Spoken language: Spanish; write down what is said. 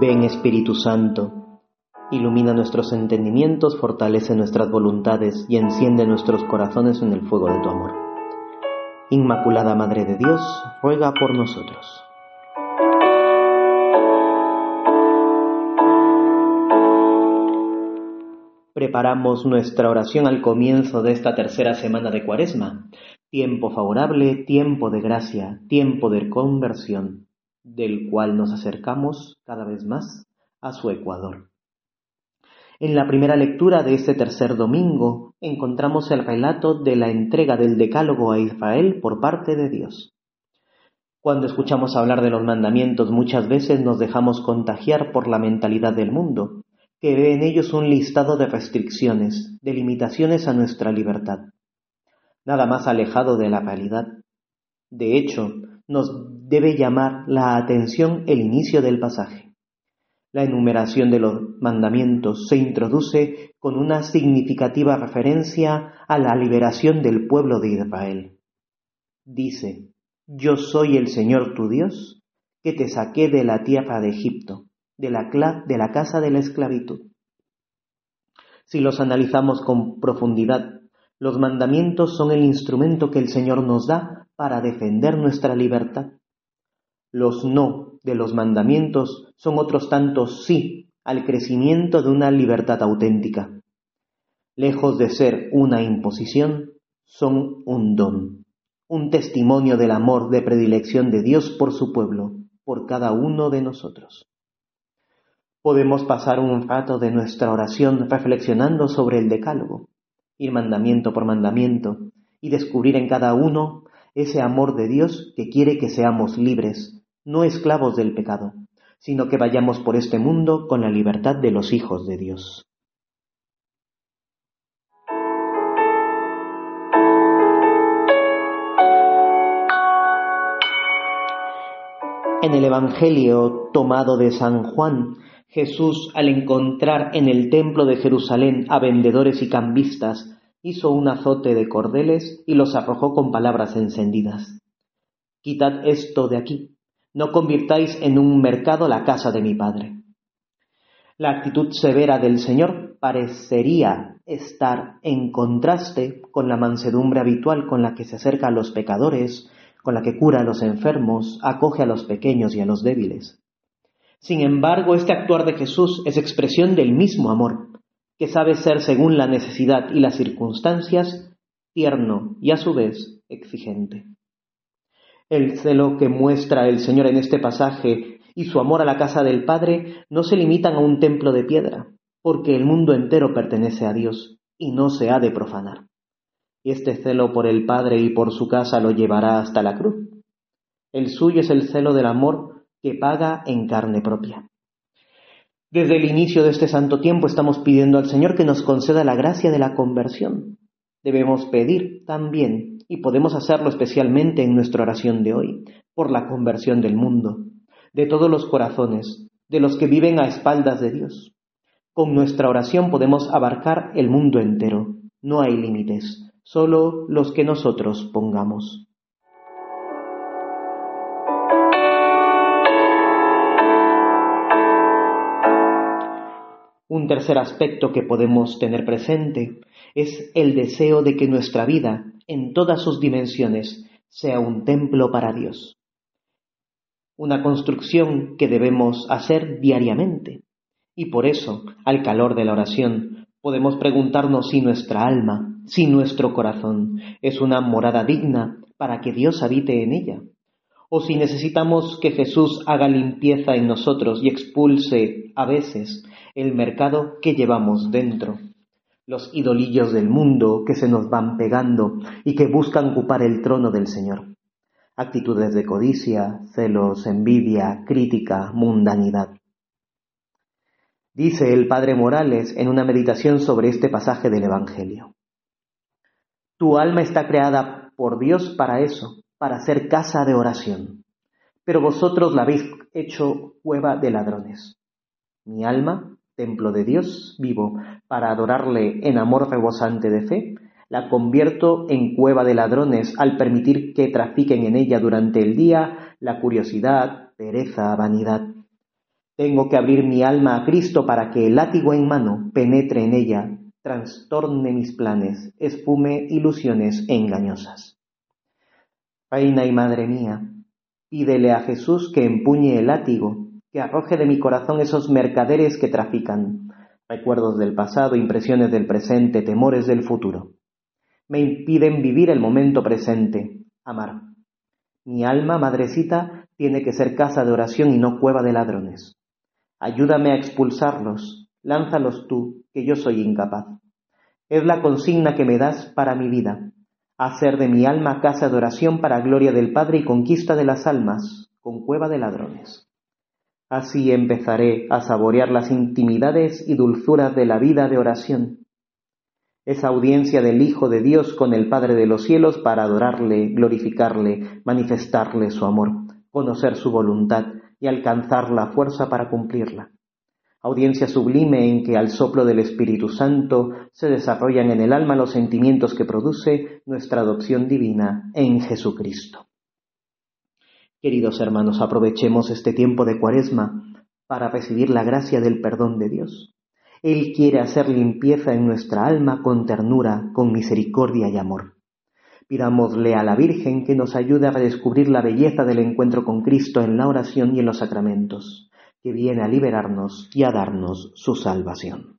Ven Espíritu Santo, ilumina nuestros entendimientos, fortalece nuestras voluntades y enciende nuestros corazones en el fuego de tu amor. Inmaculada Madre de Dios, ruega por nosotros. Preparamos nuestra oración al comienzo de esta tercera semana de Cuaresma, tiempo favorable, tiempo de gracia, tiempo de conversión del cual nos acercamos cada vez más a su Ecuador. En la primera lectura de este tercer domingo encontramos el relato de la entrega del decálogo a Israel por parte de Dios. Cuando escuchamos hablar de los mandamientos muchas veces nos dejamos contagiar por la mentalidad del mundo, que ve en ellos un listado de restricciones, de limitaciones a nuestra libertad. Nada más alejado de la realidad. De hecho, nos debe llamar la atención el inicio del pasaje. La enumeración de los mandamientos se introduce con una significativa referencia a la liberación del pueblo de Israel. Dice, Yo soy el Señor tu Dios, que te saqué de la tierra de Egipto, de la, de la casa de la esclavitud. Si los analizamos con profundidad, los mandamientos son el instrumento que el Señor nos da para defender nuestra libertad. Los no de los mandamientos son otros tantos sí al crecimiento de una libertad auténtica. Lejos de ser una imposición, son un don, un testimonio del amor de predilección de Dios por su pueblo, por cada uno de nosotros. Podemos pasar un rato de nuestra oración reflexionando sobre el decálogo, ir mandamiento por mandamiento, y descubrir en cada uno ese amor de Dios que quiere que seamos libres, no esclavos del pecado, sino que vayamos por este mundo con la libertad de los hijos de Dios. En el Evangelio tomado de San Juan, Jesús, al encontrar en el templo de Jerusalén a vendedores y cambistas, hizo un azote de cordeles y los arrojó con palabras encendidas. Quitad esto de aquí, no convirtáis en un mercado la casa de mi Padre. La actitud severa del Señor parecería estar en contraste con la mansedumbre habitual con la que se acerca a los pecadores, con la que cura a los enfermos, acoge a los pequeños y a los débiles. Sin embargo, este actuar de Jesús es expresión del mismo amor, que sabe ser según la necesidad y las circunstancias, tierno y a su vez exigente. El celo que muestra el Señor en este pasaje y su amor a la casa del Padre no se limitan a un templo de piedra, porque el mundo entero pertenece a Dios y no se ha de profanar. Este celo por el Padre y por su casa lo llevará hasta la cruz. El suyo es el celo del amor que paga en carne propia. Desde el inicio de este santo tiempo estamos pidiendo al Señor que nos conceda la gracia de la conversión. Debemos pedir también y podemos hacerlo especialmente en nuestra oración de hoy, por la conversión del mundo, de todos los corazones, de los que viven a espaldas de Dios. Con nuestra oración podemos abarcar el mundo entero. No hay límites, solo los que nosotros pongamos. Un tercer aspecto que podemos tener presente es el deseo de que nuestra vida en todas sus dimensiones sea un templo para Dios. Una construcción que debemos hacer diariamente. Y por eso, al calor de la oración, podemos preguntarnos si nuestra alma, si nuestro corazón es una morada digna para que Dios habite en ella, o si necesitamos que Jesús haga limpieza en nosotros y expulse a veces el mercado que llevamos dentro los idolillos del mundo que se nos van pegando y que buscan ocupar el trono del Señor. Actitudes de codicia, celos, envidia, crítica, mundanidad. Dice el Padre Morales en una meditación sobre este pasaje del Evangelio. Tu alma está creada por Dios para eso, para ser casa de oración, pero vosotros la habéis hecho cueva de ladrones. Mi alma templo de Dios vivo, para adorarle en amor rebosante de fe, la convierto en cueva de ladrones al permitir que trafiquen en ella durante el día la curiosidad, pereza, vanidad. Tengo que abrir mi alma a Cristo para que el látigo en mano penetre en ella, trastorne mis planes, espume ilusiones engañosas. Reina y Madre mía, pídele a Jesús que empuñe el látigo, que arroje de mi corazón esos mercaderes que trafican, recuerdos del pasado, impresiones del presente, temores del futuro. Me impiden vivir el momento presente, amar. Mi alma, madrecita, tiene que ser casa de oración y no cueva de ladrones. Ayúdame a expulsarlos, lánzalos tú, que yo soy incapaz. Es la consigna que me das para mi vida, hacer de mi alma casa de oración para gloria del Padre y conquista de las almas, con cueva de ladrones. Así empezaré a saborear las intimidades y dulzuras de la vida de oración, esa audiencia del Hijo de Dios con el Padre de los cielos para adorarle, glorificarle, manifestarle su amor, conocer su voluntad y alcanzar la fuerza para cumplirla. Audiencia sublime en que al soplo del Espíritu Santo se desarrollan en el alma los sentimientos que produce nuestra adopción divina en Jesucristo. Queridos hermanos, aprovechemos este tiempo de cuaresma para recibir la gracia del perdón de Dios. Él quiere hacer limpieza en nuestra alma con ternura, con misericordia y amor. Pidámosle a la Virgen que nos ayude a redescubrir la belleza del encuentro con Cristo en la oración y en los sacramentos, que viene a liberarnos y a darnos su salvación.